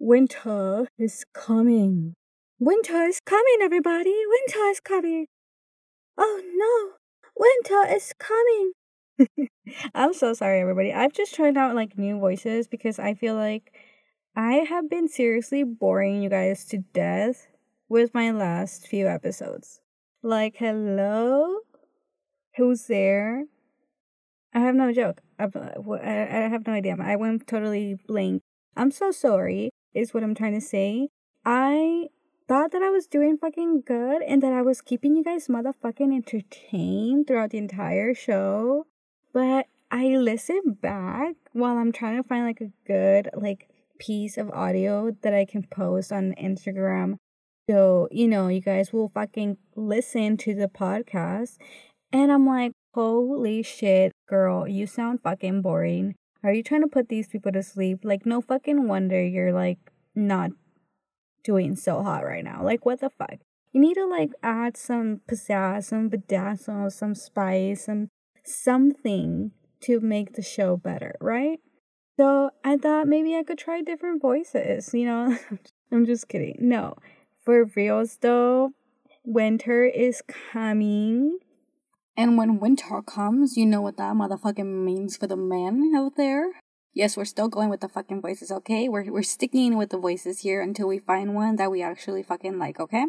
winter is coming. Winter is coming, everybody. Winter is coming. Oh no, winter is coming. I'm so sorry, everybody. I've just tried out like new voices because I feel like I have been seriously boring you guys to death with my last few episodes. Like, hello? Who's there? I have no joke. I, I have no idea. I went totally blank. I'm so sorry, is what I'm trying to say. I thought that I was doing fucking good and that I was keeping you guys motherfucking entertained throughout the entire show. But I listen back while I'm trying to find like a good, like, piece of audio that I can post on Instagram. So, you know, you guys will fucking listen to the podcast. And I'm like, holy shit, girl, you sound fucking boring. Are you trying to put these people to sleep? Like, no fucking wonder you're like not doing so hot right now. Like, what the fuck? You need to like add some pizzazz, some bedazzle, some spice, some something to make the show better, right? So I thought maybe I could try different voices, you know? I'm just kidding. No. For reals though, winter is coming. And when winter comes, you know what that motherfucking means for the men out there. Yes, we're still going with the fucking voices, okay? We're we're sticking with the voices here until we find one that we actually fucking like, okay?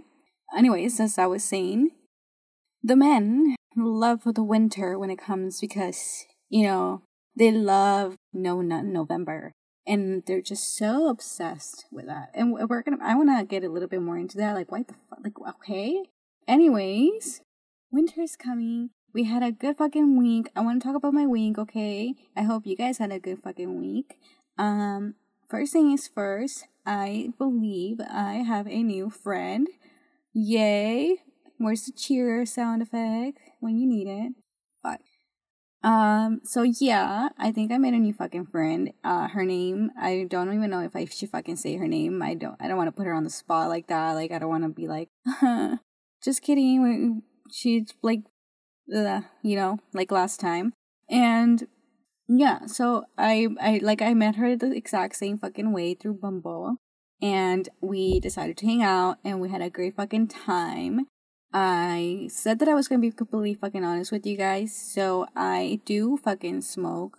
Anyways, as I was saying, the men love the winter when it comes because, you know, they love No Nut November. And they're just so obsessed with that. And we're gonna, I wanna get a little bit more into that. Like, why the fuck? Like, okay. Anyways, winter's coming. We had a good fucking week. I wanna talk about my week, okay? I hope you guys had a good fucking week. Um, first thing is first, I believe I have a new friend. Yay! Where's the cheer sound effect when you need it? Bye. Um, so yeah, I think I made a new fucking friend. Uh, her name, I don't even know if I should fucking say her name. I don't, I don't want to put her on the spot like that. Like, I don't want to be like, just kidding. She's like, uh, you know, like last time. And yeah, so I, I, like, I met her the exact same fucking way through Bumble. And we decided to hang out and we had a great fucking time. I said that I was gonna be completely fucking honest with you guys, so I do fucking smoke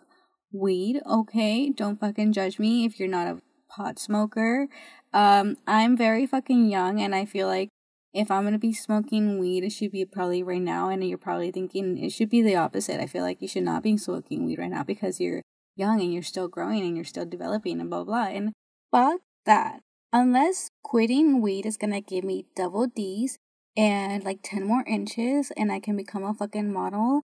weed, okay? Don't fucking judge me if you're not a pot smoker. Um, I'm very fucking young, and I feel like if I'm gonna be smoking weed, it should be probably right now, and you're probably thinking it should be the opposite. I feel like you should not be smoking weed right now because you're young and you're still growing and you're still developing and blah blah. And fuck that. Unless quitting weed is gonna give me double D's and like 10 more inches and I can become a fucking model.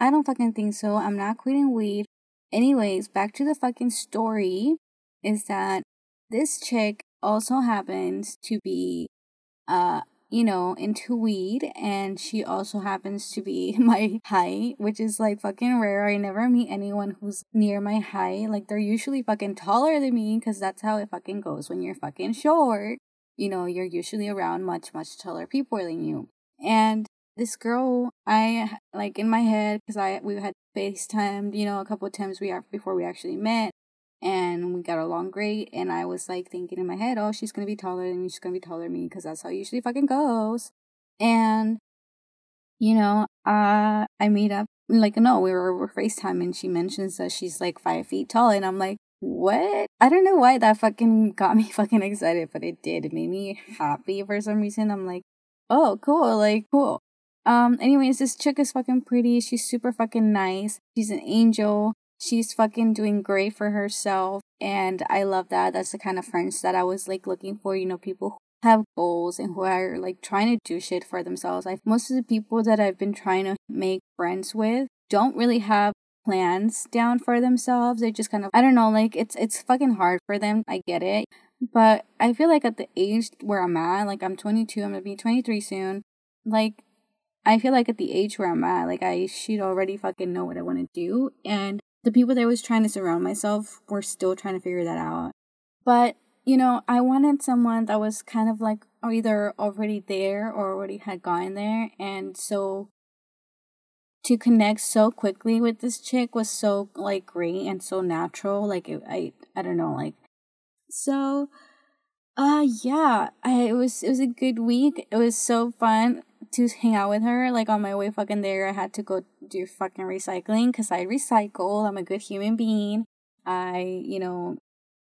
I don't fucking think so. I'm not quitting weed. Anyways, back to the fucking story is that this chick also happens to be uh you know into weed and she also happens to be my height which is like fucking rare. I never meet anyone who's near my height. Like they're usually fucking taller than me because that's how it fucking goes when you're fucking short. You know, you're usually around much, much taller people than you. And this girl, I like in my head, because I, we had FaceTimed, you know, a couple of times we are before we actually met and we got along great. And I was like thinking in my head, oh, she's gonna be taller than me, she's gonna be taller than me, because that's how it usually fucking goes. And, you know, uh, I made up, like, no, we were, we FaceTime and she mentions that she's like five feet tall. And I'm like, what? I don't know why that fucking got me fucking excited, but it did. It made me happy for some reason. I'm like, oh, cool, like, cool. Um, anyways, this chick is fucking pretty. She's super fucking nice. She's an angel. She's fucking doing great for herself. And I love that. That's the kind of friends that I was like looking for, you know, people who have goals and who are like trying to do shit for themselves. Like most of the people that I've been trying to make friends with don't really have plans down for themselves. They just kind of I don't know, like it's it's fucking hard for them. I get it. But I feel like at the age where I'm at, like I'm 22, I'm gonna be 23 soon. Like I feel like at the age where I'm at, like I should already fucking know what I want to do. And the people that I was trying to surround myself were still trying to figure that out. But you know, I wanted someone that was kind of like either already there or already had gone there. And so to connect so quickly with this chick was so like great and so natural like it, i i don't know like so Uh yeah, I, it was it was a good week. It was so fun to hang out with her. Like on my way fucking there, I had to go do fucking recycling because I recycle. I'm a good human being. I you know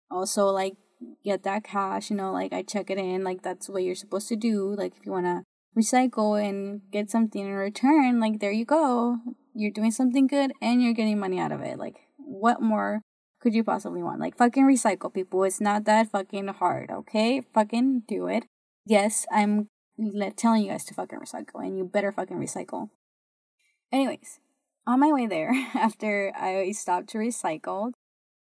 also like get that cash. You know, like I check it in. Like that's what you're supposed to do. Like if you wanna recycle and get something in return, like there you go. You're doing something good and you're getting money out of it. Like what more could you possibly want? Like fucking recycle people. It's not that fucking hard, okay? Fucking do it. Yes, I'm telling you guys to fucking recycle and you better fucking recycle. Anyways, on my way there, after I stopped to recycle,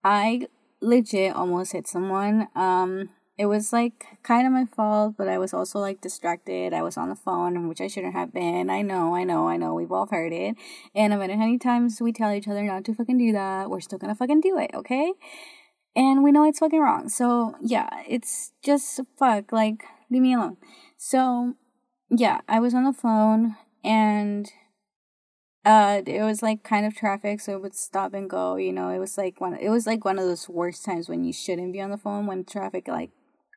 I legit almost hit someone. Um, it was like kind of my fault, but I was also like distracted. I was on the phone, which I shouldn't have been. I know, I know, I know. We've all heard it. And no matter how many times we tell each other not to fucking do that, we're still gonna fucking do it, okay? And we know it's fucking wrong. So yeah, it's just fuck. Like, leave me alone. So yeah, I was on the phone and uh it was like kind of traffic so it would stop and go you know it was like one it was like one of those worst times when you shouldn't be on the phone when traffic like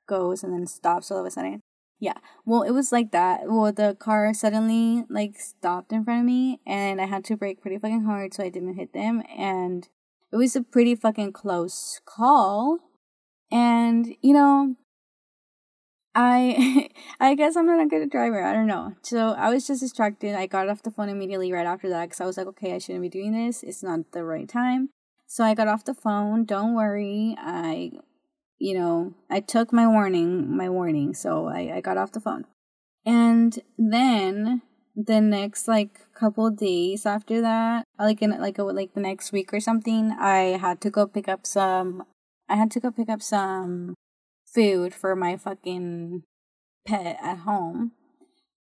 goes and then stops all of a sudden. Yeah. Well, it was like that. Well, the car suddenly like stopped in front of me and I had to brake pretty fucking hard so I didn't hit them and it was a pretty fucking close call. And, you know, I I guess I'm not a good driver. I don't know. So I was just distracted. I got off the phone immediately right after that because I was like, okay, I shouldn't be doing this. It's not the right time. So I got off the phone. Don't worry. I you know, I took my warning, my warning, so I, I got off the phone. And then the next like couple days after that, like in like a, like the next week or something, I had to go pick up some. I had to go pick up some food for my fucking pet at home,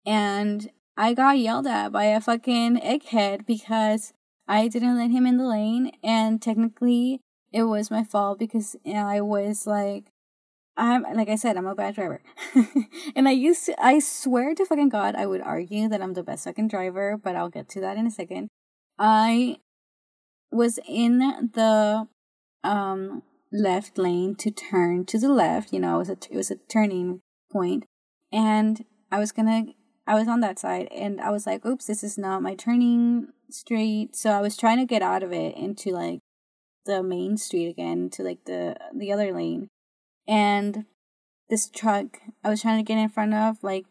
and I got yelled at by a fucking egghead because I didn't let him in the lane, and technically it was my fault because you know, I was like, I'm like I said, I'm a bad driver, and I used to. I swear to fucking god, I would argue that I'm the best fucking driver, but I'll get to that in a second. I was in the um left lane to turn to the left. You know, it was a it was a turning point, and I was gonna. I was on that side, and I was like, "Oops, this is not my turning street." So I was trying to get out of it into like the main street again to like the the other lane and this truck i was trying to get in front of like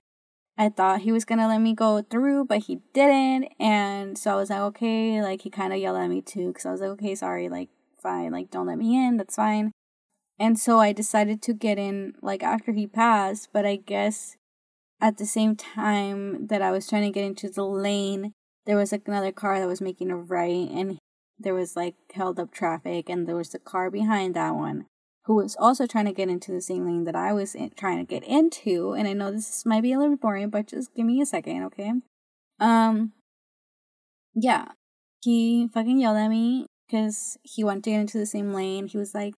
i thought he was gonna let me go through but he didn't and so i was like okay like he kind of yelled at me too because i was like okay sorry like fine like don't let me in that's fine and so i decided to get in like after he passed but i guess at the same time that i was trying to get into the lane there was like another car that was making a right and there was like held up traffic and there was the car behind that one who was also trying to get into the same lane that I was in, trying to get into. And I know this might be a little boring, but just give me a second, okay? Um, yeah, he fucking yelled at me because he wanted to get into the same lane. He was like,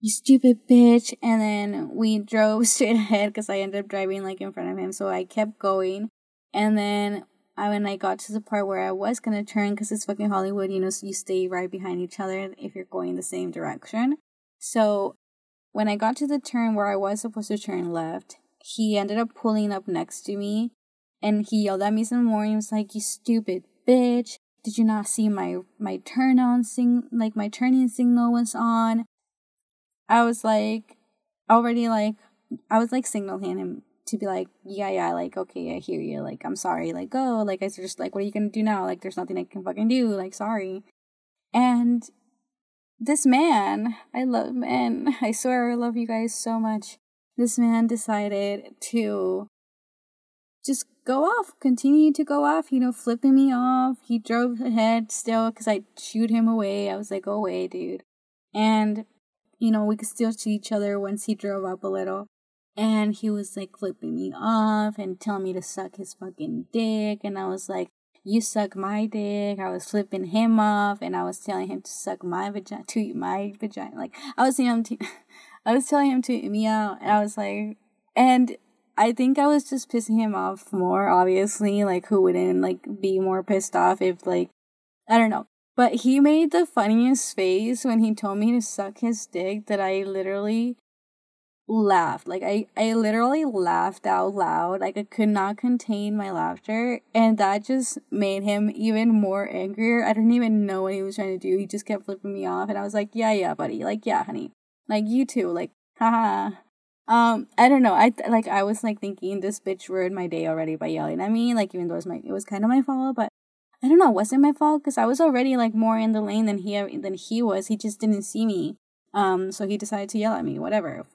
"You stupid bitch!" And then we drove straight ahead because I ended up driving like in front of him. So I kept going, and then I when I got to the part where I was gonna turn because it's fucking Hollywood, you know, so you stay right behind each other if you're going the same direction. So when I got to the turn where I was supposed to turn left, he ended up pulling up next to me and he yelled at me some more. He was like, "You stupid bitch! Did you not see my my turn on sing like my turning signal was on?" I was like, already like I was like signaling him to be like, yeah, yeah, like, okay, I hear you. Like, I'm sorry. Like, go. Like, I just, like, what are you gonna do now? Like, there's nothing I can fucking do. Like, sorry. And this man, I love men. I swear I love you guys so much. This man decided to just go off, continue to go off, you know, flipping me off. He drove ahead still because I shooed him away. I was like, go away, dude. And, you know, we could still see each other once he drove up a little and he was like flipping me off and telling me to suck his fucking dick and i was like you suck my dick i was flipping him off and i was telling him to suck my vagina to eat my vagina like i was telling him to i was telling him to eat me out and i was like and i think i was just pissing him off more obviously like who wouldn't like be more pissed off if like i don't know but he made the funniest face when he told me to suck his dick that i literally laughed. Like I, I literally laughed out loud. Like I could not contain my laughter. And that just made him even more angrier. I didn't even know what he was trying to do. He just kept flipping me off. And I was like, yeah, yeah, buddy. Like, yeah, honey. Like you too. Like, haha. Um, I don't know. I like I was like thinking this bitch ruined my day already by yelling at me. Like even though it was my it was kind of my fault, but I don't know. Was it my fault? Because I was already like more in the lane than he than he was. He just didn't see me. Um, so he decided to yell at me. Whatever.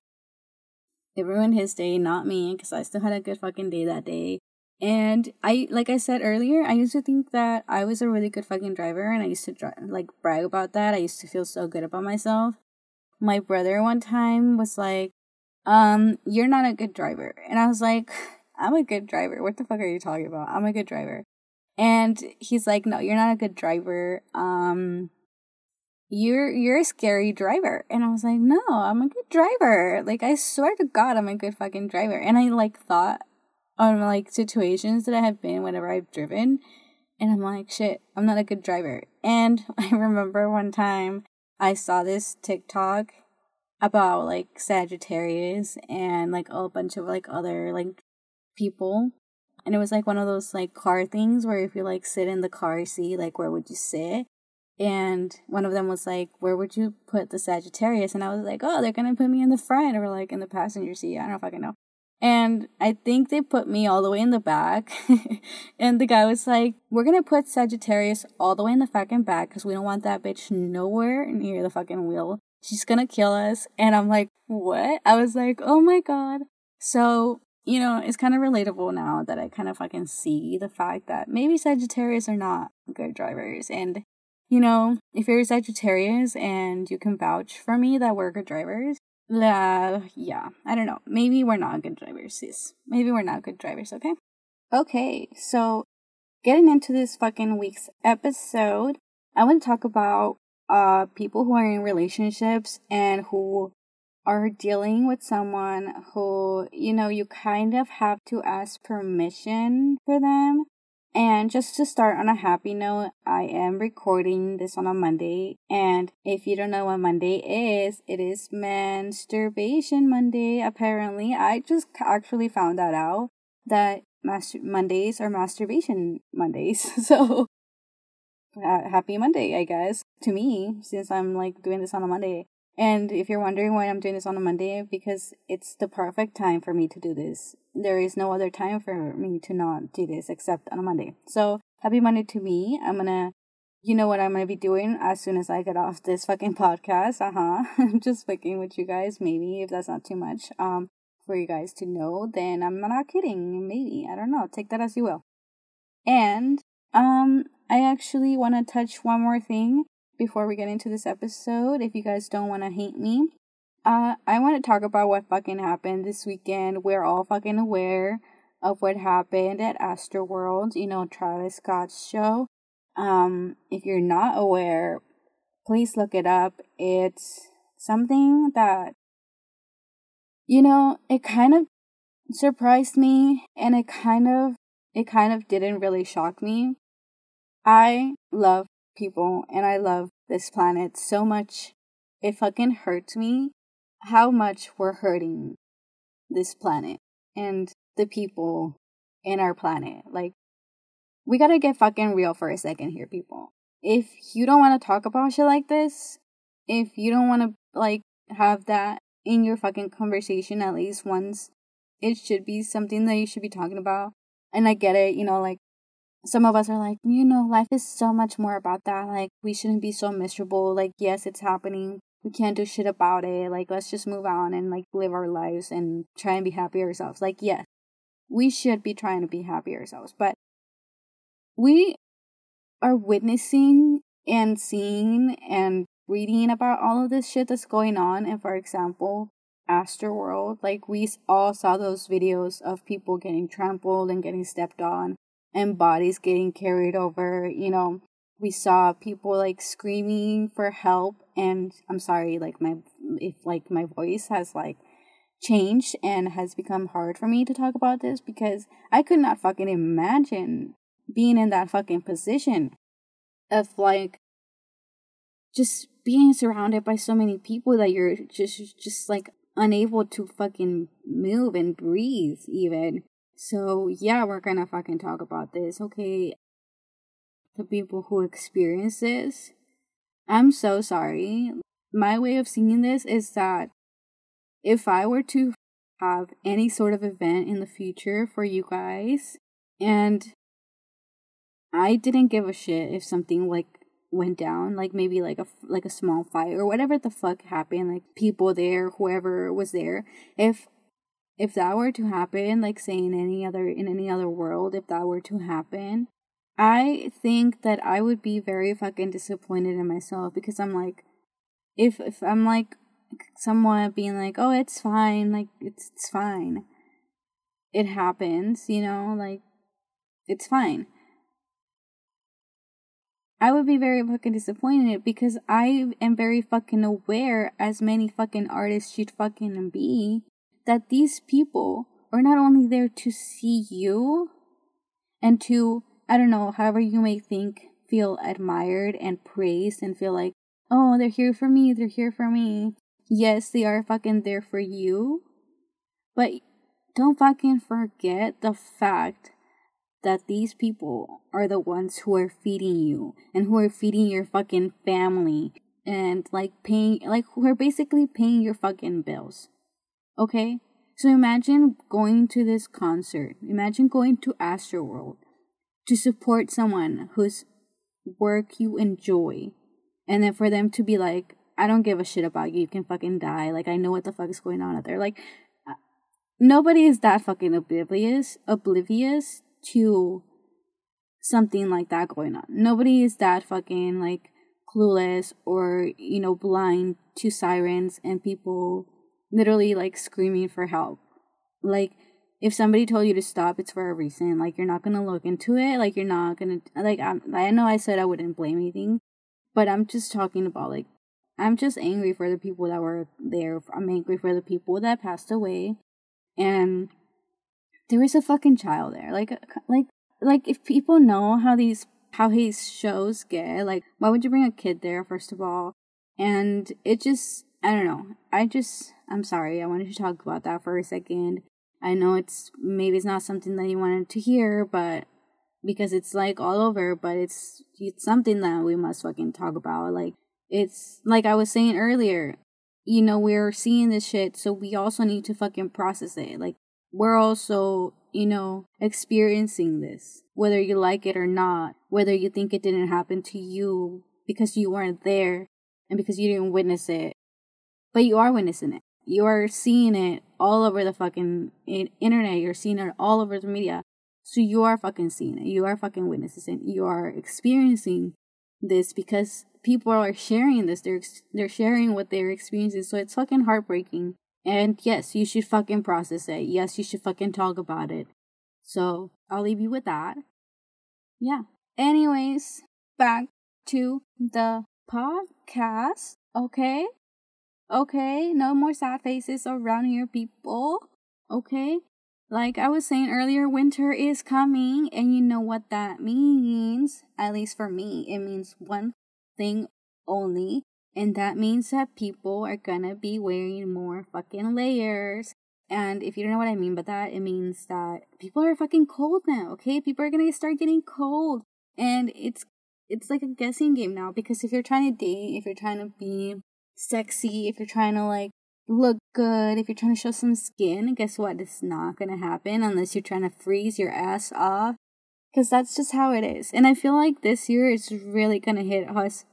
It ruined his day, not me, because I still had a good fucking day that day. And I, like I said earlier, I used to think that I was a really good fucking driver, and I used to dri- like brag about that. I used to feel so good about myself. My brother one time was like, "Um, you're not a good driver," and I was like, "I'm a good driver. What the fuck are you talking about? I'm a good driver." And he's like, "No, you're not a good driver. Um, you're you're a scary driver and i was like no i'm a good driver like i swear to god i'm a good fucking driver and i like thought on like situations that i have been whenever i've driven and i'm like shit i'm not a good driver and i remember one time i saw this tiktok about like sagittarius and like a bunch of like other like people and it was like one of those like car things where if you like sit in the car seat like where would you sit and one of them was like, Where would you put the Sagittarius? And I was like, Oh, they're to put me in the front or like in the passenger seat. I don't know if I can know. And I think they put me all the way in the back. and the guy was like, We're to put Sagittarius all the way in the fucking back because we don't want that bitch nowhere near the fucking wheel. She's to kill us. And I'm like, What? I was like, Oh my God. So, you know, it's kind of relatable now that I kind of fucking see the fact that maybe Sagittarius are not good drivers. And you know, if you're a Sagittarius and you can vouch for me that we're good drivers, uh, yeah, I don't know. Maybe we're not good drivers, sis. Maybe we're not good drivers, okay? Okay, so getting into this fucking week's episode, I want to talk about uh people who are in relationships and who are dealing with someone who, you know, you kind of have to ask permission for them and just to start on a happy note, I am recording this on a Monday. And if you don't know what Monday is, it is Masturbation Monday. Apparently, I just actually found that out that master- Mondays are masturbation Mondays. So, happy Monday, I guess, to me, since I'm like doing this on a Monday. And if you're wondering why I'm doing this on a Monday, because it's the perfect time for me to do this. There is no other time for me to not do this except on a Monday. So happy Monday to me. I'm gonna, you know what I'm gonna be doing as soon as I get off this fucking podcast. Uh huh. I'm just fucking with you guys. Maybe if that's not too much, um, for you guys to know, then I'm not kidding. Maybe I don't know. Take that as you will. And um, I actually want to touch one more thing before we get into this episode, if you guys don't want to hate me, uh, I want to talk about what fucking happened this weekend. We're all fucking aware of what happened at Astroworld, you know, Travis Scott's show. Um, if you're not aware, please look it up. It's something that, you know, it kind of surprised me and it kind of, it kind of didn't really shock me. I love people and I love this planet so much. It fucking hurts me how much we're hurting this planet and the people in our planet. Like, we gotta get fucking real for a second here, people. If you don't wanna talk about shit like this, if you don't wanna, like, have that in your fucking conversation at least once, it should be something that you should be talking about. And I get it, you know, like, some of us are like, you know, life is so much more about that. Like, we shouldn't be so miserable. Like, yes, it's happening. We can't do shit about it. Like, let's just move on and like live our lives and try and be happy ourselves. Like, yes, we should be trying to be happy ourselves. But we are witnessing and seeing and reading about all of this shit that's going on. And for example, Astroworld, like we all saw those videos of people getting trampled and getting stepped on and bodies getting carried over. You know, we saw people like screaming for help. And I'm sorry, like my, if like my voice has like changed and has become hard for me to talk about this because I could not fucking imagine being in that fucking position of like just being surrounded by so many people that you're just just like unable to fucking move and breathe even. So yeah, we're gonna fucking talk about this. Okay. The people who experience this. I'm so sorry. My way of seeing this is that if I were to have any sort of event in the future for you guys and I didn't give a shit if something like went down, like maybe like a like a small fight or whatever the fuck happened, like people there, whoever was there. If if that were to happen, like say in any other in any other world, if that were to happen, I think that I would be very fucking disappointed in myself because I'm like, if if I'm like someone being like, oh, it's fine, like it's it's fine. It happens, you know, like it's fine. I would be very fucking disappointed because I am very fucking aware, as many fucking artists should fucking be, that these people are not only there to see you and to, I don't know, however you may think, feel admired and praised and feel like, oh, they're here for me, they're here for me. Yes, they are fucking there for you, but don't fucking forget the fact that these people are the ones who are feeding you and who are feeding your fucking family and like paying like who are basically paying your fucking bills. Okay? So imagine going to this concert. Imagine going to Astroworld to support someone whose work you enjoy. And then for them to be like, I don't give a shit about you. You can fucking die. Like I know what the fuck is going on out there. Like uh, nobody is that fucking oblivious oblivious to something like that going on. Nobody is that fucking like clueless or, you know, blind to sirens and people literally like screaming for help. Like if somebody told you to stop, it's for a reason. Like you're not gonna look into it. Like you're not gonna like I'm, I know I said I wouldn't blame anything, but I'm just talking about like I'm just angry for the people that were there. I'm angry for the people that passed away, and there was a fucking child there. Like, uh, like, like if people know how these how these shows get, like, why would you bring a kid there first of all? And it just, I don't know. I just, I'm sorry. I wanted to talk about that for a second. I know it's maybe it's not something that you wanted to hear, but because it's like all over, but it's it's something that we must fucking talk about. Like it's like I was saying earlier, you know, we're seeing this shit, so we also need to fucking process it. Like we're also, you know, experiencing this, whether you like it or not, whether you think it didn't happen to you because you weren't there and because you didn't witness it. But you are witnessing it. You are seeing it all over the fucking internet. You're seeing it all over the media. So you are fucking seeing it. You are fucking witnessing it. You are experiencing this because people are sharing this. They're they're sharing what they're experiencing. So it's fucking heartbreaking. And yes, you should fucking process it. Yes, you should fucking talk about it. So I'll leave you with that. Yeah. Anyways, back to the podcast. Okay. Okay. No more sad faces around here, people. Okay. Like I was saying earlier, winter is coming, and you know what that means. At least for me, it means one thing only and that means that people are gonna be wearing more fucking layers. And if you don't know what I mean by that, it means that people are fucking cold now, okay? People are gonna start getting cold. And it's it's like a guessing game now because if you're trying to date, if you're trying to be sexy, if you're trying to like look good, if you're trying to show some skin, guess what? It's not gonna happen unless you're trying to freeze your ass off. Because that's just how it is. And I feel like this year is really gonna hit us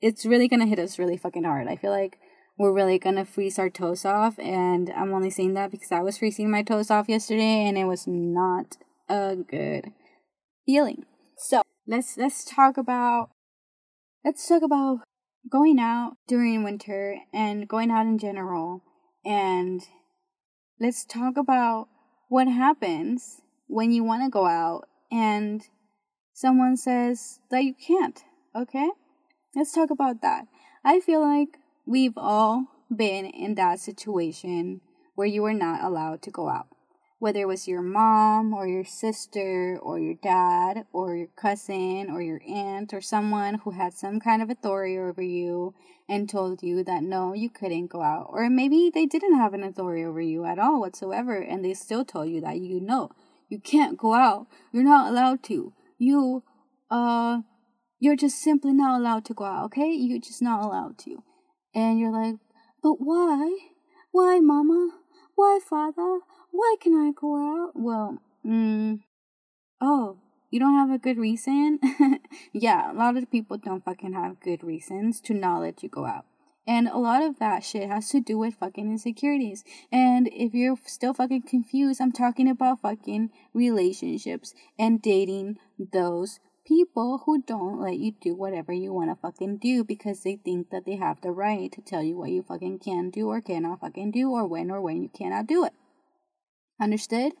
it's really gonna hit us really fucking hard. I feel like we're really gonna freeze our toes off, and I'm only saying that because I was freezing my toes off yesterday, and it was not a good feeling. So let's let's talk about let's talk about going out during winter and going out in general, and let's talk about what happens when you want to go out and someone says that you can't. Okay let's talk about that. I feel like we've all been in that situation where you were not allowed to go out. Whether it was your mom or your sister or your dad or your cousin or your aunt or someone who had some kind of authority over you and told you that no, you couldn't go out. Or maybe they didn't have an authority over you at all whatsoever and they still told you that you know you can't go out. You're not allowed to. You uh you're just simply not allowed to go out, okay? You're just not allowed to. And you're like, but why? Why, mama? Why, father? Why can I go out? Well, mm, oh, you don't have a good reason? yeah, a lot of people don't fucking have good reasons to not let you go out. And a lot of that shit has to do with fucking insecurities. And if you're still fucking confused, I'm talking about fucking relationships and dating those people who don't let you do whatever you want to fucking do because they think that they have the right to tell you what you fucking can do or cannot fucking do or when or when you cannot do it. Understood?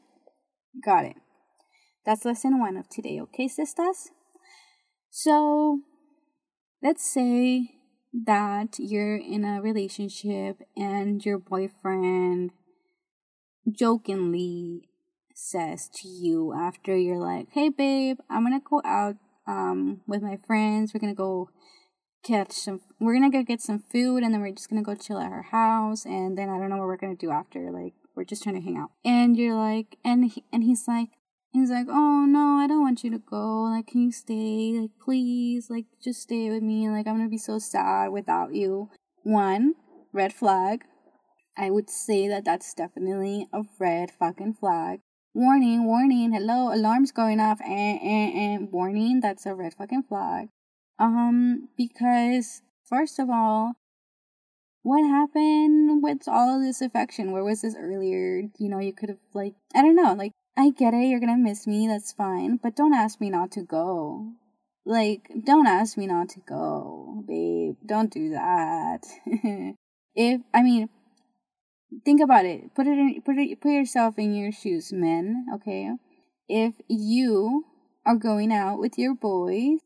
Got it. That's lesson one of today, okay, sisters? So, let's say that you're in a relationship and your boyfriend jokingly says to you after you're like, "Hey babe, I'm going to go out um with my friends. We're going to go catch some we're going to go get some food and then we're just going to go chill at her house and then I don't know what we're going to do after. Like we're just trying to hang out." And you're like and he, and he's like he's like, "Oh no, I don't want you to go. Like can you stay? Like please, like just stay with me. Like I'm going to be so sad without you." One, red flag. I would say that that's definitely a red fucking flag warning, warning, hello, alarms going off, and, and, and warning, that's a red fucking flag. Um, because, first of all, what happened with all of this affection? Where was this earlier? You know, you could have, like, I don't know, like, I get it, you're gonna miss me, that's fine, but don't ask me not to go. Like, don't ask me not to go, babe. Don't do that. if, I mean, think about it. Put it in, put it, put yourself in your shoes, men. Okay, if you are going out with your boys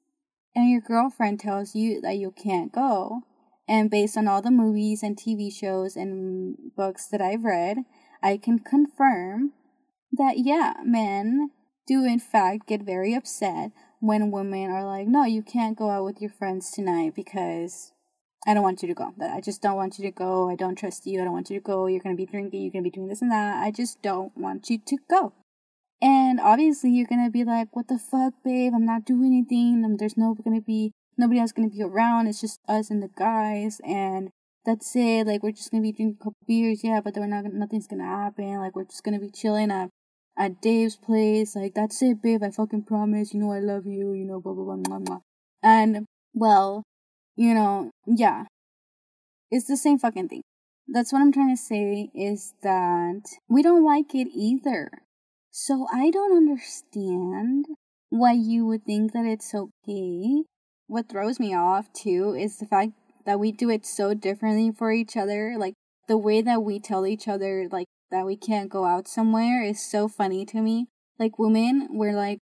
and your girlfriend tells you that you can't go, and based on all the movies and TV shows and books that I've read, I can confirm that yeah, men do in fact get very upset when women are like, no, you can't go out with your friends tonight because I don't want you to go. I just don't want you to go. I don't trust you. I don't want you to go. You're going to be drinking. You're going to be doing this and that. I just don't want you to go. And obviously, you're going to be like, what the fuck, babe? I'm not doing anything. Um, there's no going to be, nobody else going to be around. It's just us and the guys. And that's it. Like, we're just going to be drinking a couple beers. Yeah, but we're not, nothing's going to happen. Like, we're just going to be chilling at, at Dave's place. Like, that's it, babe. I fucking promise. You know, I love you. You know, blah, blah, blah, blah, blah. And, well, you know, yeah. It's the same fucking thing. That's what I'm trying to say is that we don't like it either. So I don't understand why you would think that it's okay. What throws me off too is the fact that we do it so differently for each other. Like the way that we tell each other like that we can't go out somewhere is so funny to me. Like women, we're like,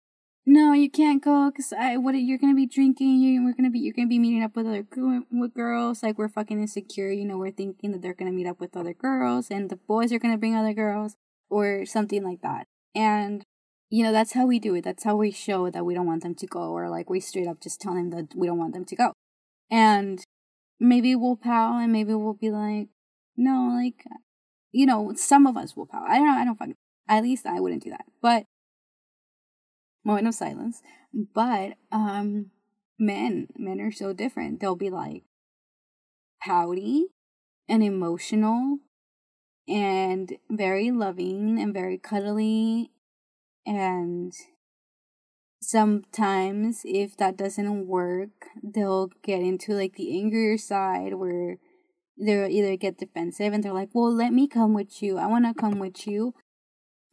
no, you can't go because I what you're gonna be drinking. You we're gonna be you're gonna be meeting up with other with girls. Like we're fucking insecure. You know, we're thinking that they're gonna meet up with other girls, and the boys are gonna bring other girls or something like that. And you know, that's how we do it. That's how we show that we don't want them to go, or like we straight up just tell them that we don't want them to go. And maybe we'll pow, and maybe we'll be like, no, like, you know, some of us will pow. I don't know. I don't fucking. At least I wouldn't do that, but moment of silence. But um men, men are so different. They'll be like pouty and emotional and very loving and very cuddly and sometimes if that doesn't work they'll get into like the angrier side where they'll either get defensive and they're like well let me come with you i want to come with you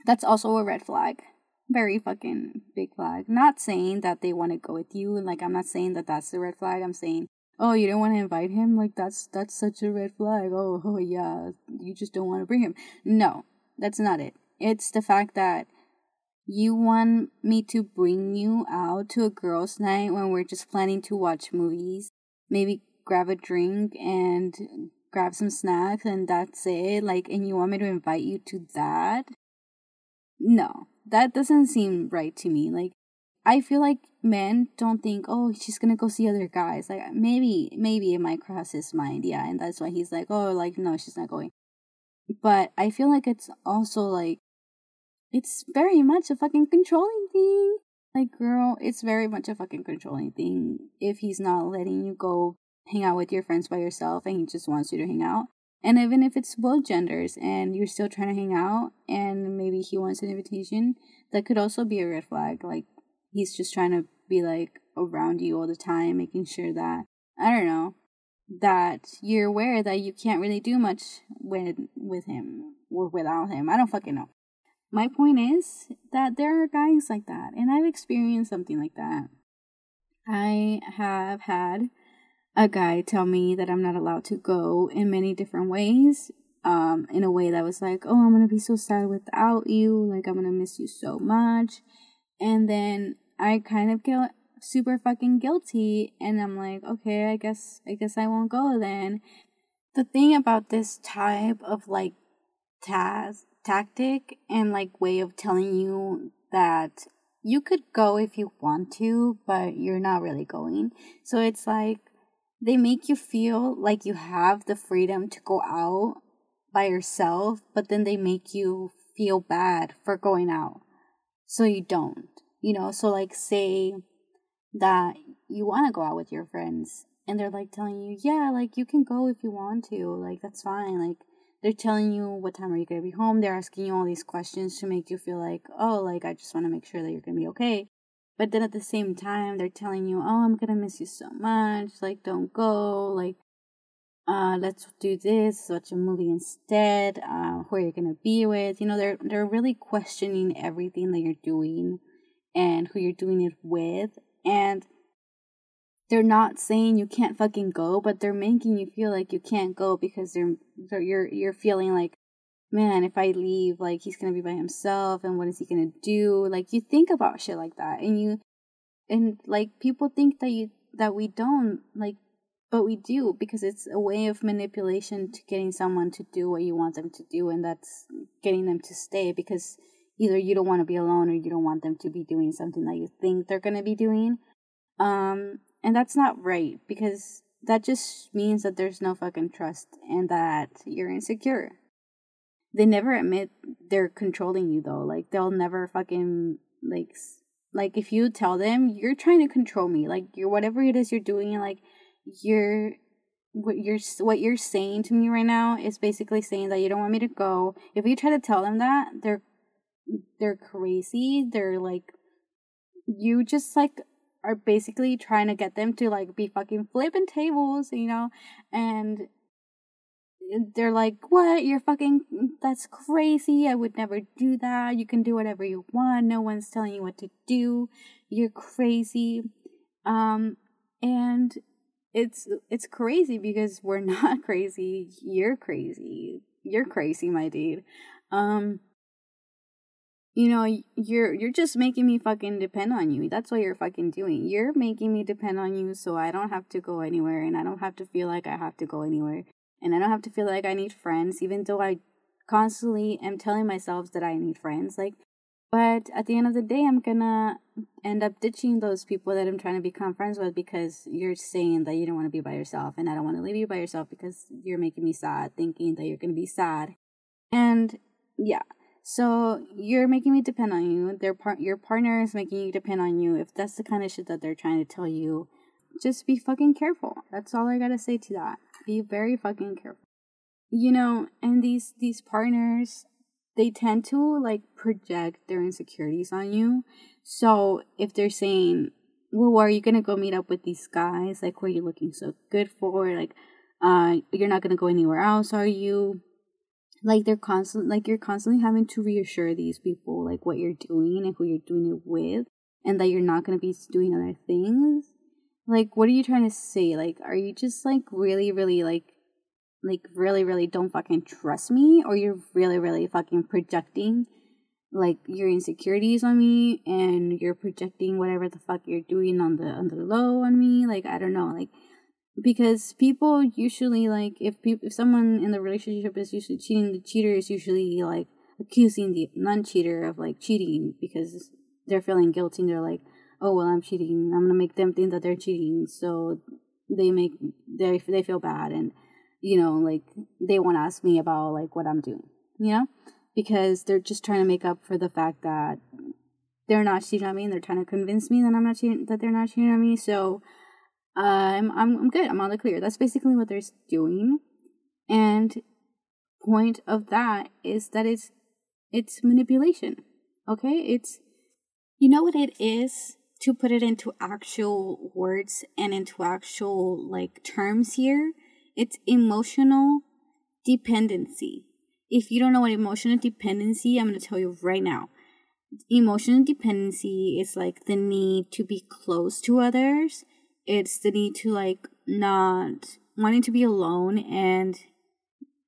that's also a red flag very fucking big flag. Not saying that they want to go with you, and like I'm not saying that that's the red flag. I'm saying, oh, you don't want to invite him. Like that's that's such a red flag. Oh, oh yeah, you just don't want to bring him. No, that's not it. It's the fact that you want me to bring you out to a girls' night when we're just planning to watch movies, maybe grab a drink and grab some snacks, and that's it. Like, and you want me to invite you to that? No, that doesn't seem right to me. Like, I feel like men don't think, oh, she's gonna go see other guys. Like, maybe, maybe it might cross his mind, yeah, and that's why he's like, oh, like, no, she's not going. But I feel like it's also like, it's very much a fucking controlling thing. Like, girl, it's very much a fucking controlling thing if he's not letting you go hang out with your friends by yourself and he just wants you to hang out. And even if it's both genders and you're still trying to hang out and maybe he wants an invitation, that could also be a red flag. Like he's just trying to be like around you all the time, making sure that I don't know that you're aware that you can't really do much with with him or without him. I don't fucking know. My point is that there are guys like that, and I've experienced something like that. I have had a guy tell me that I'm not allowed to go in many different ways. Um, in a way that was like, oh, I'm gonna be so sad without you. Like, I'm gonna miss you so much. And then I kind of get super fucking guilty, and I'm like, okay, I guess, I guess I won't go then. The thing about this type of like task, tactic and like way of telling you that you could go if you want to, but you're not really going. So it's like, they make you feel like you have the freedom to go out by yourself, but then they make you feel bad for going out. So you don't. You know, so like say that you want to go out with your friends and they're like telling you, yeah, like you can go if you want to. Like that's fine. Like they're telling you what time are you going to be home. They're asking you all these questions to make you feel like, oh, like I just want to make sure that you're going to be okay. But then at the same time, they're telling you, oh, I'm gonna miss you so much. Like, don't go. Like, uh, let's do this, watch a movie instead. Uh, who are you gonna be with? You know, they're they're really questioning everything that you're doing and who you're doing it with. And they're not saying you can't fucking go, but they're making you feel like you can't go because they're, they're you're you're feeling like man, if I leave, like he's gonna be by himself and what is he gonna do? Like you think about shit like that and you and like people think that you that we don't like but we do because it's a way of manipulation to getting someone to do what you want them to do and that's getting them to stay because either you don't want to be alone or you don't want them to be doing something that you think they're going to be doing um and that's not right because that just means that there's no fucking trust and that you're insecure they never admit they're controlling you though. Like they'll never fucking like like if you tell them you're trying to control me, like you're whatever it is you're doing, like you're what you're what you're saying to me right now is basically saying that you don't want me to go. If you try to tell them that, they're they're crazy. They're like you just like are basically trying to get them to like be fucking flipping tables, you know, and they're like, "What? You're fucking that's crazy. I would never do that. You can do whatever you want. No one's telling you what to do. You're crazy." Um and it's it's crazy because we're not crazy. You're crazy. You're crazy, my dude. Um you know, you're you're just making me fucking depend on you. That's what you're fucking doing. You're making me depend on you so I don't have to go anywhere and I don't have to feel like I have to go anywhere and I don't have to feel like I need friends, even though I constantly am telling myself that I need friends. Like, but at the end of the day, I'm gonna end up ditching those people that I'm trying to become friends with because you're saying that you don't want to be by yourself, and I don't want to leave you by yourself because you're making me sad, thinking that you're gonna be sad. And yeah, so you're making me depend on you. Their part, your partner is making you depend on you. If that's the kind of shit that they're trying to tell you, just be fucking careful. That's all I gotta say to that be very fucking careful. You know, and these these partners they tend to like project their insecurities on you. So if they're saying, "Well, are you gonna go meet up with these guys? Like, who are you looking so good for? Like, uh, you're not gonna go anywhere else, are you?" Like they're constant, like you're constantly having to reassure these people like what you're doing and who you're doing it with, and that you're not gonna be doing other things like what are you trying to say? Like are you just like really really like like really really don't fucking trust me? Or you're really really fucking projecting like your insecurities on me and you're projecting whatever the fuck you're doing on the on the low on me? Like i don't know like because people usually like if if someone in the relationship is usually cheating the cheater is usually like accusing the non-cheater of like cheating because they're feeling guilty and they're like, oh well, I'm cheating. I'm gonna make them think that they're cheating, so they make they they feel bad and you know like they won't ask me about like what I'm doing, you know, because they're just trying to make up for the fact that they're not cheating on me and they're trying to convince me that I'm not cheating that they're not cheating on me. So uh, I'm I'm I'm good. I'm on the clear. That's basically what they're doing. And point of that is that it's it's manipulation. Okay? It's you know what it is to put it into actual words and into actual like terms here. It's emotional dependency. If you don't know what emotional dependency, I'm going to tell you right now emotional dependency is like the need to be close to others. It's the need to like not wanting to be alone and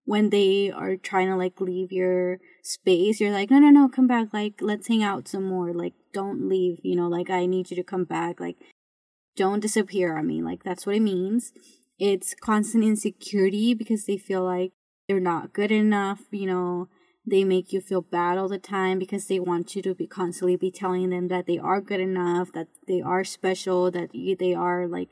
when they are trying to like leave your space, you're like, no, no, no, come back. Like, let's hang out some more. Like, don't leave. You know, like, I need you to come back. Like, don't disappear on me. Like, that's what it means. It's constant insecurity because they feel like they're not good enough. You know, they make you feel bad all the time because they want you to be constantly be telling them that they are good enough, that they are special, that they are like,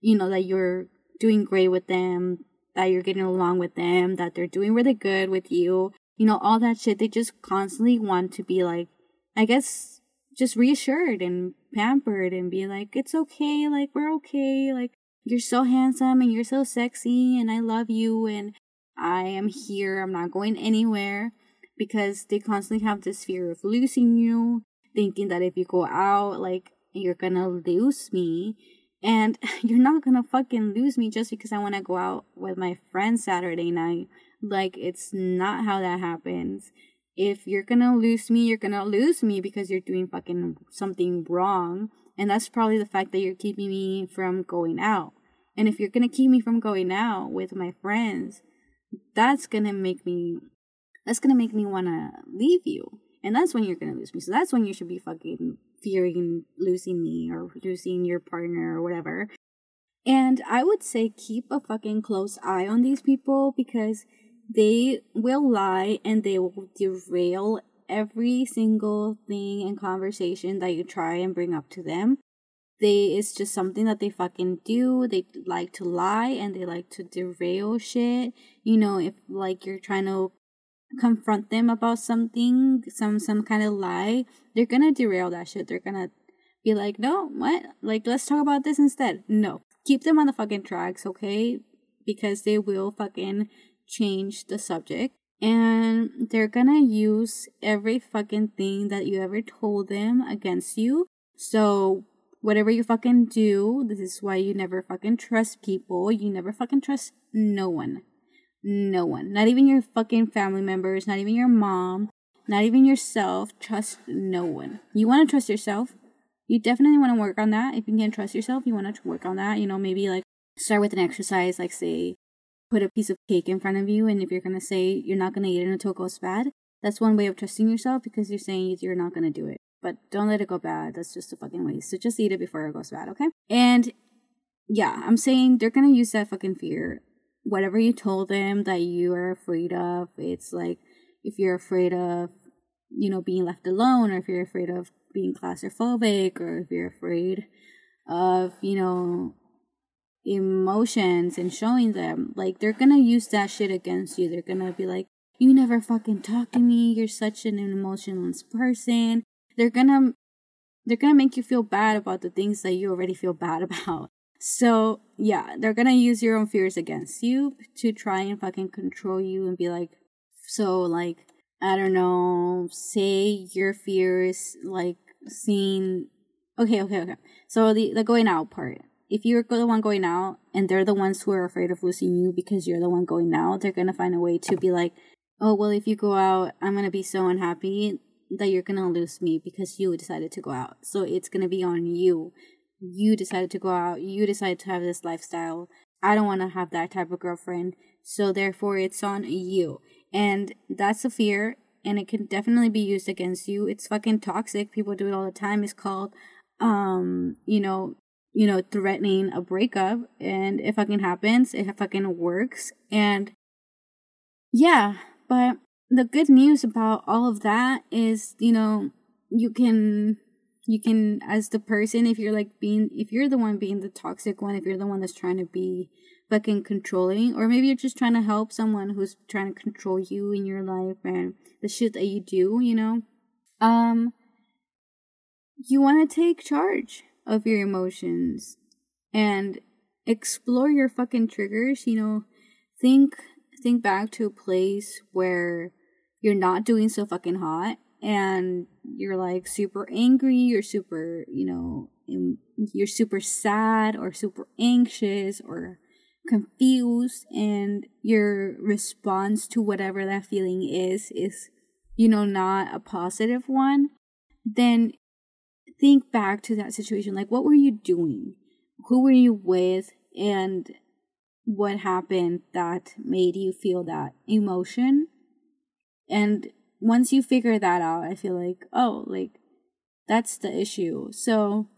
you know, that you're doing great with them, that you're getting along with them, that they're doing really good with you, you know, all that shit. They just constantly want to be like, I guess, just reassured and pampered and be like, it's okay, like, we're okay, like, you're so handsome and you're so sexy and I love you and I am here, I'm not going anywhere because they constantly have this fear of losing you, thinking that if you go out, like, you're gonna lose me. And you're not gonna fucking lose me just because I wanna go out with my friends Saturday night. Like, it's not how that happens. If you're gonna lose me, you're gonna lose me because you're doing fucking something wrong. And that's probably the fact that you're keeping me from going out. And if you're gonna keep me from going out with my friends, that's gonna make me that's gonna make me wanna leave you. And that's when you're gonna lose me. So that's when you should be fucking fearing losing me or losing your partner or whatever. And I would say keep a fucking close eye on these people because they will lie and they will derail every single thing and conversation that you try and bring up to them. They it's just something that they fucking do. They like to lie and they like to derail shit. You know, if like you're trying to confront them about something, some some kind of lie, they're gonna derail that shit. They're gonna be like, no, what? Like, let's talk about this instead. No, keep them on the fucking tracks, okay? Because they will fucking change the subject. And they're gonna use every fucking thing that you ever told them against you. So, whatever you fucking do, this is why you never fucking trust people. You never fucking trust no one. No one. Not even your fucking family members, not even your mom, not even yourself. Trust no one. You want to trust yourself. You definitely want to work on that. If you can't trust yourself, you want to work on that. You know, maybe like start with an exercise, like say, put a piece of cake in front of you, and if you're gonna say you're not gonna eat it until it goes bad, that's one way of trusting yourself because you're saying you're not gonna do it. But don't let it go bad. That's just a fucking waste. So just eat it before it goes bad, okay? And yeah, I'm saying they're gonna use that fucking fear whatever you told them that you are afraid of, it's like if you're afraid of, you know, being left alone, or if you're afraid of being claustrophobic, or if you're afraid of, you know, emotions and showing them, like they're gonna use that shit against you. They're gonna be like, you never fucking talk to me, you're such an emotionless person. They're gonna they're gonna make you feel bad about the things that you already feel bad about. So, yeah, they're gonna use your own fears against you to try and fucking control you and be like, so, like, I don't know, say your fears, like, seeing. Okay, okay, okay. So, the, the going out part. If you're the one going out and they're the ones who are afraid of losing you because you're the one going out, they're gonna find a way to be like, oh, well, if you go out, I'm gonna be so unhappy that you're gonna lose me because you decided to go out. So, it's gonna be on you you decided to go out, you decided to have this lifestyle. I don't want to have that type of girlfriend. So therefore it's on you. And that's a fear and it can definitely be used against you. It's fucking toxic. People do it all the time. It's called um, you know, you know, threatening a breakup and it fucking happens. It fucking works. And yeah, but the good news about all of that is, you know, you can you can as the person if you're like being if you're the one being the toxic one if you're the one that's trying to be fucking controlling or maybe you're just trying to help someone who's trying to control you in your life and the shit that you do you know um you want to take charge of your emotions and explore your fucking triggers you know? Think think back to a place where you're not doing so fucking hot and you're like super angry, you're super, you know, you're super sad or super anxious or confused and your response to whatever that feeling is is you know not a positive one then think back to that situation like what were you doing? Who were you with? And what happened that made you feel that emotion? And once you figure that out, I feel like, oh, like that's the issue. So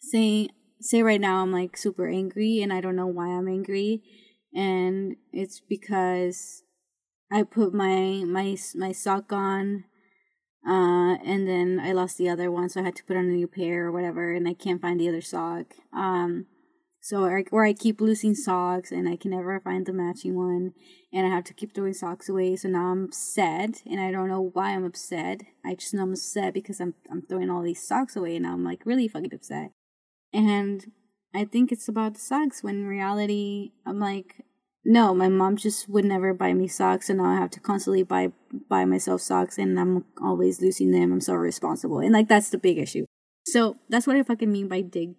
say say right now I'm like super angry and I don't know why I'm angry. And it's because I put my my my sock on uh and then I lost the other one so I had to put on a new pair or whatever and I can't find the other sock. Um so or, or I keep losing socks and I can never find the matching one and I have to keep throwing socks away. So now I'm upset and I don't know why I'm upset. I just know I'm upset because I'm I'm throwing all these socks away and I'm like really fucking upset. And I think it's about the socks when in reality I'm like no, my mom just would never buy me socks and now I have to constantly buy buy myself socks and I'm always losing them. I'm so responsible. And like that's the big issue. So that's what I fucking mean by dig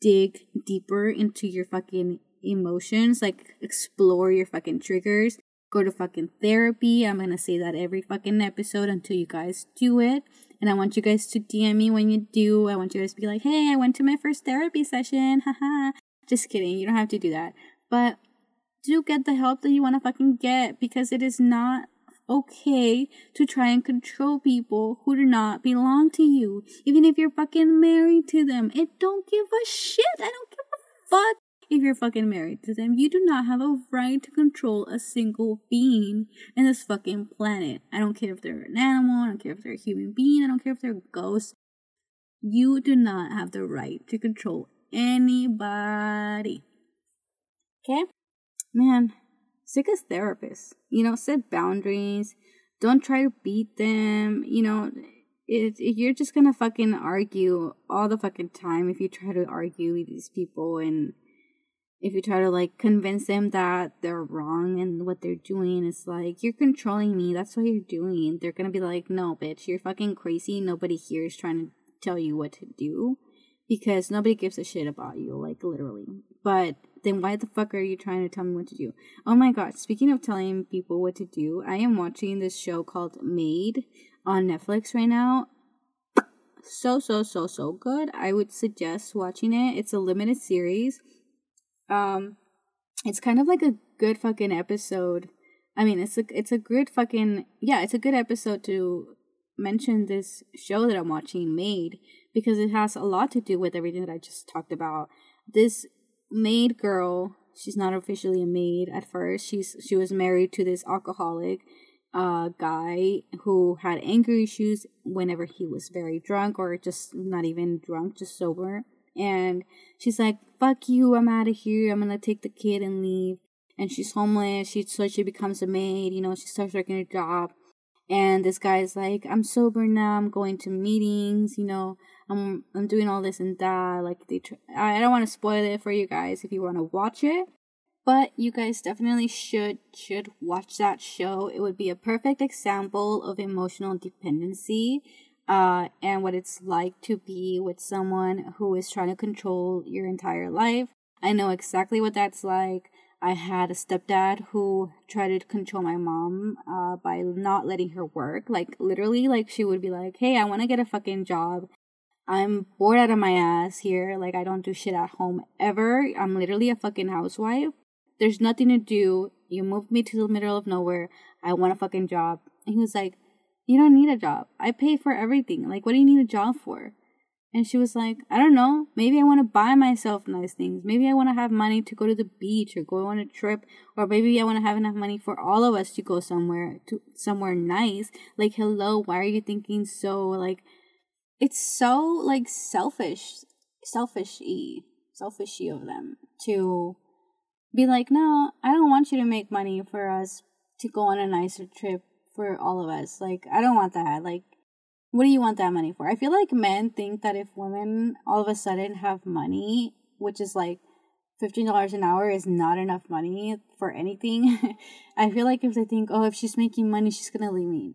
dig deeper into your fucking emotions, like explore your fucking triggers, go to fucking therapy. I'm gonna say that every fucking episode until you guys do it. And I want you guys to DM me when you do. I want you guys to be like, hey, I went to my first therapy session. Haha. Just kidding. You don't have to do that. But do get the help that you want to fucking get because it is not okay to try and control people who do not belong to you. Even if you're fucking married to them. It don't give a shit. I don't give a fuck if you're fucking married to them. You do not have a right to control a single being in this fucking planet. I don't care if they're an animal, I don't care if they're a human being, I don't care if they're a ghost. You do not have the right to control anybody. Okay? Man, sick as therapists. You know, set boundaries. Don't try to beat them. You know, it, it, you're just gonna fucking argue all the fucking time if you try to argue with these people and if you try to like convince them that they're wrong and what they're doing is like you're controlling me that's what you're doing they're gonna be like no bitch you're fucking crazy nobody here is trying to tell you what to do because nobody gives a shit about you like literally but then why the fuck are you trying to tell me what to do? Oh my god, speaking of telling people what to do, I am watching this show called Maid on Netflix right now. So, so, so, so good. I would suggest watching it. It's a limited series. Um, it's kind of like a good fucking episode. I mean, it's a it's a good fucking yeah, it's a good episode to mention this show that I'm watching, Maid because it has a lot to do with everything that I just talked about. This maid girl. She's not officially a maid at first. She's she was married to this alcoholic uh guy who had anger issues whenever he was very drunk or just not even drunk, just sober. And she's like, "Fuck you! I'm out of here. I'm gonna take the kid and leave." And she's homeless. She so she becomes a maid. You know, she starts working a job. And this guy's like, "I'm sober now. I'm going to meetings. You know, I'm I'm doing all this and that. Like they, tr- I don't want to spoil it for you guys if you want to watch it, but you guys definitely should should watch that show. It would be a perfect example of emotional dependency, uh, and what it's like to be with someone who is trying to control your entire life. I know exactly what that's like. I had a stepdad who tried to control my mom uh, by not letting her work. Like, literally, like, she would be like, hey, I want to get a fucking job. I'm bored out of my ass here. Like, I don't do shit at home ever. I'm literally a fucking housewife. There's nothing to do. You moved me to the middle of nowhere. I want a fucking job. And he was like, You don't need a job. I pay for everything. Like, what do you need a job for? And she was like, I don't know, maybe I want to buy myself nice things. Maybe I want to have money to go to the beach or go on a trip or maybe I want to have enough money for all of us to go somewhere to somewhere nice. Like, hello, why are you thinking so like it's so like selfish selfishy selfishy of them to be like, "No, I don't want you to make money for us to go on a nicer trip for all of us. Like, I don't want that. Like what do you want that money for? I feel like men think that if women all of a sudden have money, which is like $15 an hour is not enough money for anything. I feel like if they think, oh, if she's making money, she's gonna leave me.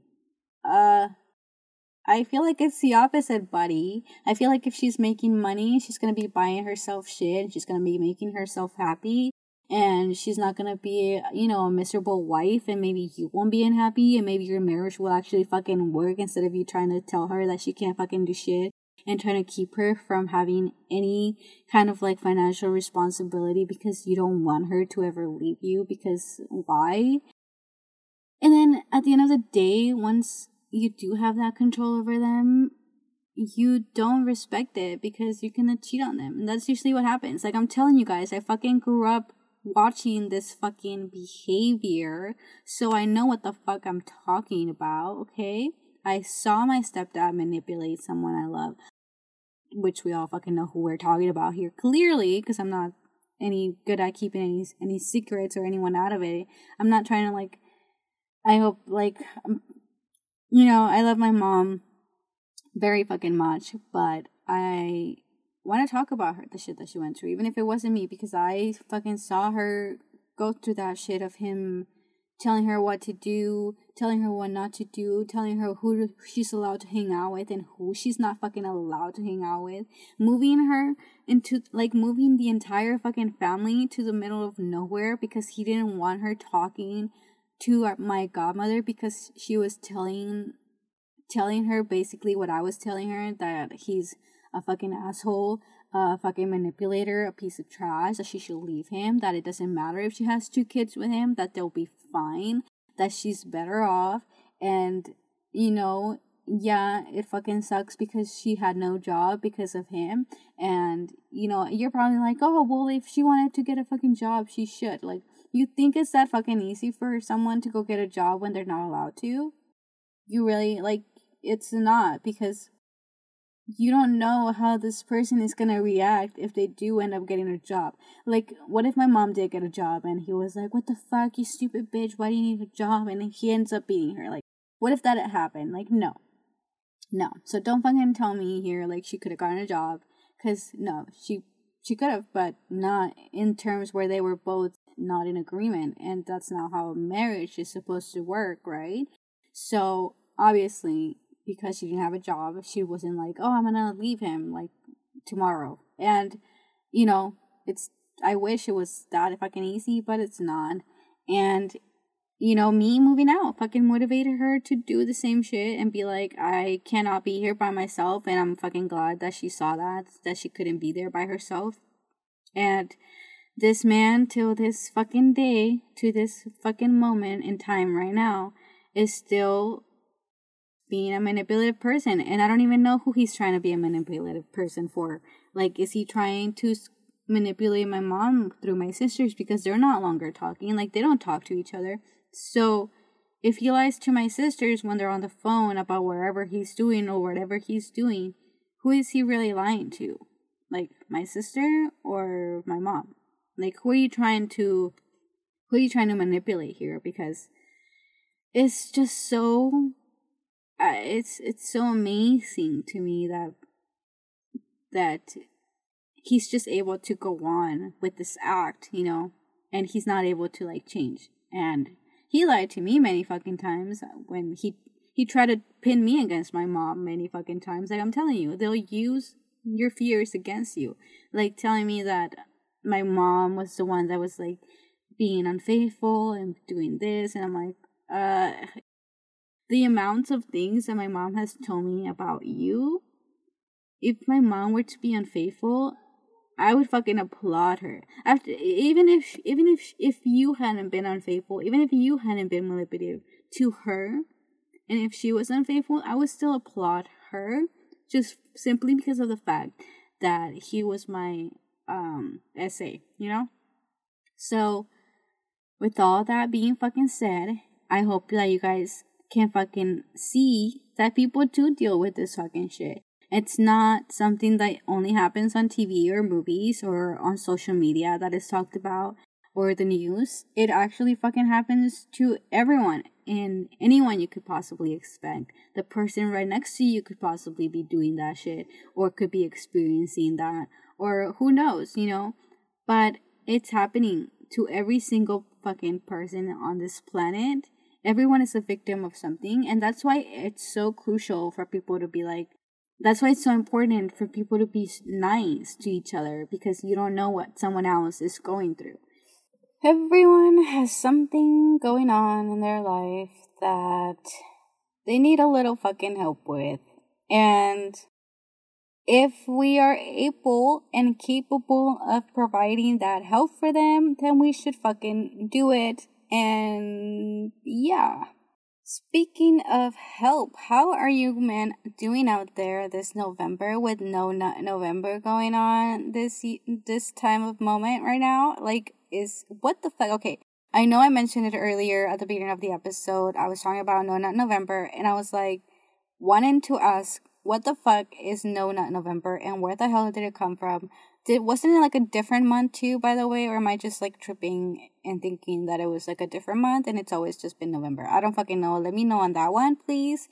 Uh, I feel like it's the opposite, buddy. I feel like if she's making money, she's gonna be buying herself shit. And she's gonna be making herself happy and she's not gonna be, you know, a miserable wife, and maybe you won't be unhappy, and maybe your marriage will actually fucking work instead of you trying to tell her that she can't fucking do shit and trying to keep her from having any kind of like financial responsibility because you don't want her to ever leave you because why? And then at the end of the day, once you do have that control over them, you don't respect it because you're gonna cheat on them. And that's usually what happens. Like I'm telling you guys, I fucking grew up watching this fucking behavior, so I know what the fuck I'm talking about, okay? I saw my stepdad manipulate someone I love, which we all fucking know who we're talking about here clearly, because I'm not any good at keeping any any secrets or anyone out of it. I'm not trying to like. I hope like, you know, I love my mom very fucking much, but I want to talk about her the shit that she went through, even if it wasn't me, because I fucking saw her go through that shit of him telling her what to do, telling her what not to do, telling her who she's allowed to hang out with and who she's not fucking allowed to hang out with, moving her into like moving the entire fucking family to the middle of nowhere because he didn't want her talking to our, my godmother because she was telling telling her basically what I was telling her that he's a fucking asshole, a fucking manipulator, a piece of trash, that she should leave him, that it doesn't matter if she has two kids with him, that they'll be fine, that she's better off, and, you know, yeah, it fucking sucks because she had no job because of him. And, you know, you're probably like, oh, well, if she wanted to get a fucking job, she should. Like, you think it's that fucking easy for someone to go get a job when they're not allowed to? You really, like, it's not because you don't know how this person is gonna react if they do end up getting a job. Like, what if my mom did get a job and he was like, "What the fuck, you stupid bitch? Why do you need a job?" And he ends up beating her. Like, what if that had happened? Like, no, no. So don't fucking tell me here like she could have gotten a job, cause no, she she could have, but not in terms where they were both not in agreement, and that's not how marriage is supposed to work, right? So obviously because she didn't have a job, she wasn't like, oh, I'm gonna leave him like tomorrow. And, you know, it's, I wish it was that fucking easy, but it's not. And, you know, me moving out fucking motivated her to do the same shit and be like, I cannot be here by myself. And I'm fucking glad that she saw that, that she couldn't be there by herself. And this man, till this fucking day, to this fucking moment in time right now, is still being a manipulative person. And i don't even know who he's trying to be a manipulative person for. Like is he trying to manipulate my mom through my sisters? Because they're not longer talking. Like they don't talk to each other. So if he lies to my sisters when they're on the phone about wherever he's doing or whatever he's doing who is he really lying to? Like my sister or my mom like who are you trying to who are you trying to manipulate here because it's just so uh, it's it's so amazing to me that that he's just able to go on with this act, you know, and he's not able to like change. And he lied to me many fucking times when he he tried to pin me against my mom many fucking times. Like I'm telling you, they'll use your fears against you. Like telling me that my mom was the one that was like being unfaithful and doing this and I'm like, uh the amounts of things that my mom has told me about you, if my mom were to be unfaithful, I would fucking applaud her. After even if even if if you hadn't been unfaithful, even if you hadn't been manipulative to her, and if she was unfaithful, I would still applaud her just simply because of the fact that he was my um essay, you know? So with all that being fucking said, I hope that you guys can fucking see that people do deal with this fucking shit. It's not something that only happens on TV or movies or on social media that is talked about or the news. It actually fucking happens to everyone and anyone you could possibly expect. The person right next to you could possibly be doing that shit or could be experiencing that or who knows, you know? But it's happening to every single fucking person on this planet. Everyone is a victim of something, and that's why it's so crucial for people to be like, that's why it's so important for people to be nice to each other because you don't know what someone else is going through. Everyone has something going on in their life that they need a little fucking help with. And if we are able and capable of providing that help for them, then we should fucking do it. And yeah. Speaking of help, how are you, man, doing out there this November with no nut November going on this this time of moment right now? Like, is what the fuck? Okay, I know I mentioned it earlier at the beginning of the episode. I was talking about No nut November, and I was like, wanting to ask, what the fuck is No nut November, and where the hell did it come from? Did wasn't it like a different month too, by the way, or am I just like tripping and thinking that it was like a different month and it's always just been November? I don't fucking know. Let me know on that one, please.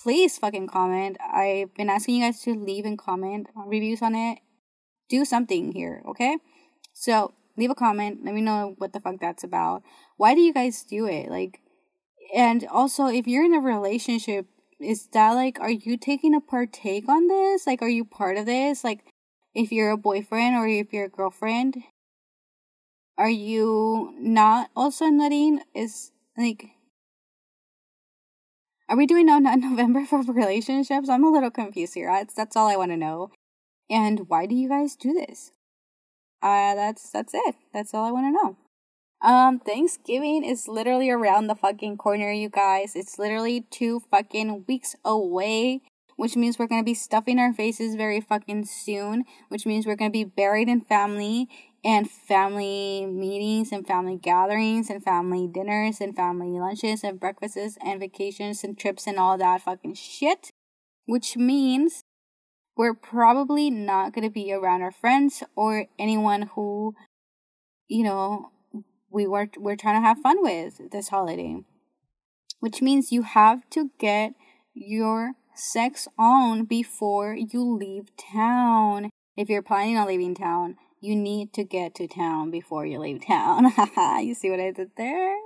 Please fucking comment. I've been asking you guys to leave and comment reviews on it. Do something here, okay? So leave a comment. Let me know what the fuck that's about. Why do you guys do it? Like, and also if you're in a relationship, is that like, are you taking a partake on this? Like, are you part of this? Like, if you're a boyfriend or if you're a girlfriend are you not also nutting? Is like are we doing no nut november for relationships? I'm a little confused here. That's, that's all i want to know. And why do you guys do this? Uh that's that's it. That's all i want to know um thanksgiving is literally around the fucking corner you guys it's literally two fucking weeks away which means we're to be stuffing our faces very fucking soon, which means we're to be buried in family and family meetings and family gatherings and family dinners and family lunches and breakfasts and vacations and trips and all that fucking shit. Which means we're probably not to be around our friends or anyone who, you know, we were we're trying to have fun with this holiday. Which means you have to get your sex on before you leave town. If you're planning on leaving town, you need to get to town before you leave town. you see what I did there?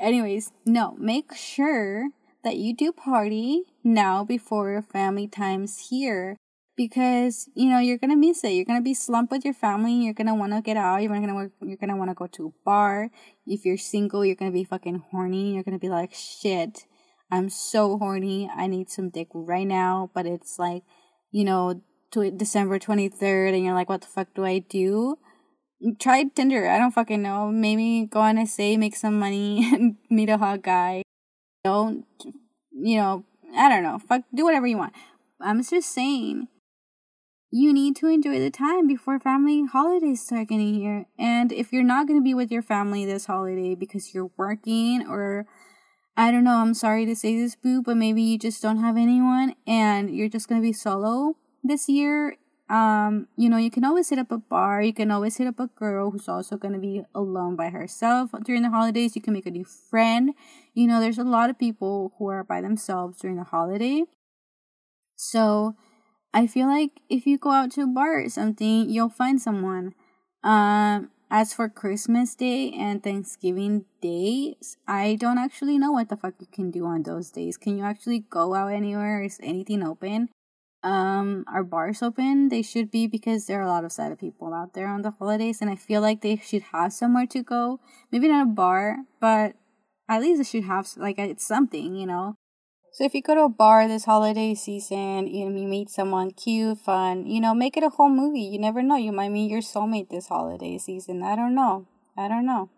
Anyways, no, make sure that you do party now before your family time's here because you know you're gonna miss it. You're gonna be slumped with your family. You're gonna want to get out. You're gonna you're gonna want to go to a bar. If you're single, you're gonna be fucking horny. You're gonna be like shit. I'm so horny. I need some dick right now. But it's like, you know, to December 23rd, and you're like, what the fuck do I do? Try Tinder. I don't fucking know. Maybe go on a say, make some money, and meet a hot guy. Don't, you know, I don't know. Fuck, do whatever you want. I'm just saying, you need to enjoy the time before family holidays start getting here. And if you're not going to be with your family this holiday because you're working or I don't know, I'm sorry to say this, boo, but maybe you just don't have anyone and you're just gonna be solo this year. Um, you know, you can always hit up a bar, you can always hit up a girl who's also gonna be alone by herself during the holidays. You can make a new friend. You know, there's a lot of people who are by themselves during the holiday. So I feel like if you go out to a bar or something, you'll find someone. Um, as for Christmas Day and Thanksgiving days, I don't actually know what the fuck you can do on those days. Can you actually go out anywhere? Is anything open? Um, are bars open? They should be because there are a lot of sad people out there on the holidays, and I feel like they should have somewhere to go. Maybe not a bar, but at least they should have like it's something, you know. So if you go to a bar this holiday season, you know, you meet someone cute, fun, you know, make it a whole movie. You never know. You might meet your soulmate this holiday season. I don't know. I don't know.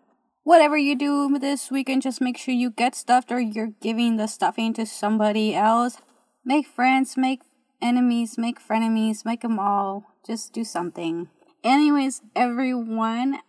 Whatever you do this weekend, just make sure you get stuffed or you're giving the stuffing to somebody else. Make friends, make enemies, make frenemies, make them all. Just do something. Anyways, everyone,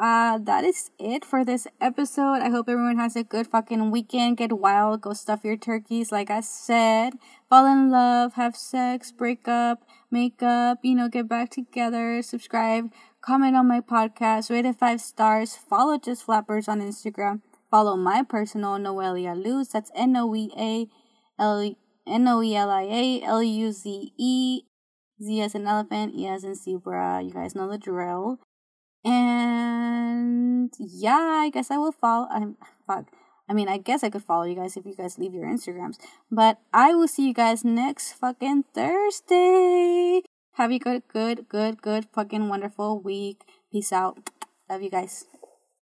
uh, that is it for this episode. I hope everyone has a good fucking weekend. Get wild, go stuff your turkeys, like I said. Fall in love, have sex, break up, make up, you know, get back together, subscribe, comment on my podcast, rate it five stars, follow Just Flappers on Instagram, follow my personal Noelia Luz, that's N O E A L N O E L I A L U Z E. Z as an elephant, E as in zebra. You guys know the drill. And yeah, I guess I will follow. I'm fuck. I mean, I guess I could follow you guys if you guys leave your Instagrams. But I will see you guys next fucking Thursday. Have a good, good, good, good, fucking wonderful week. Peace out. Love you guys.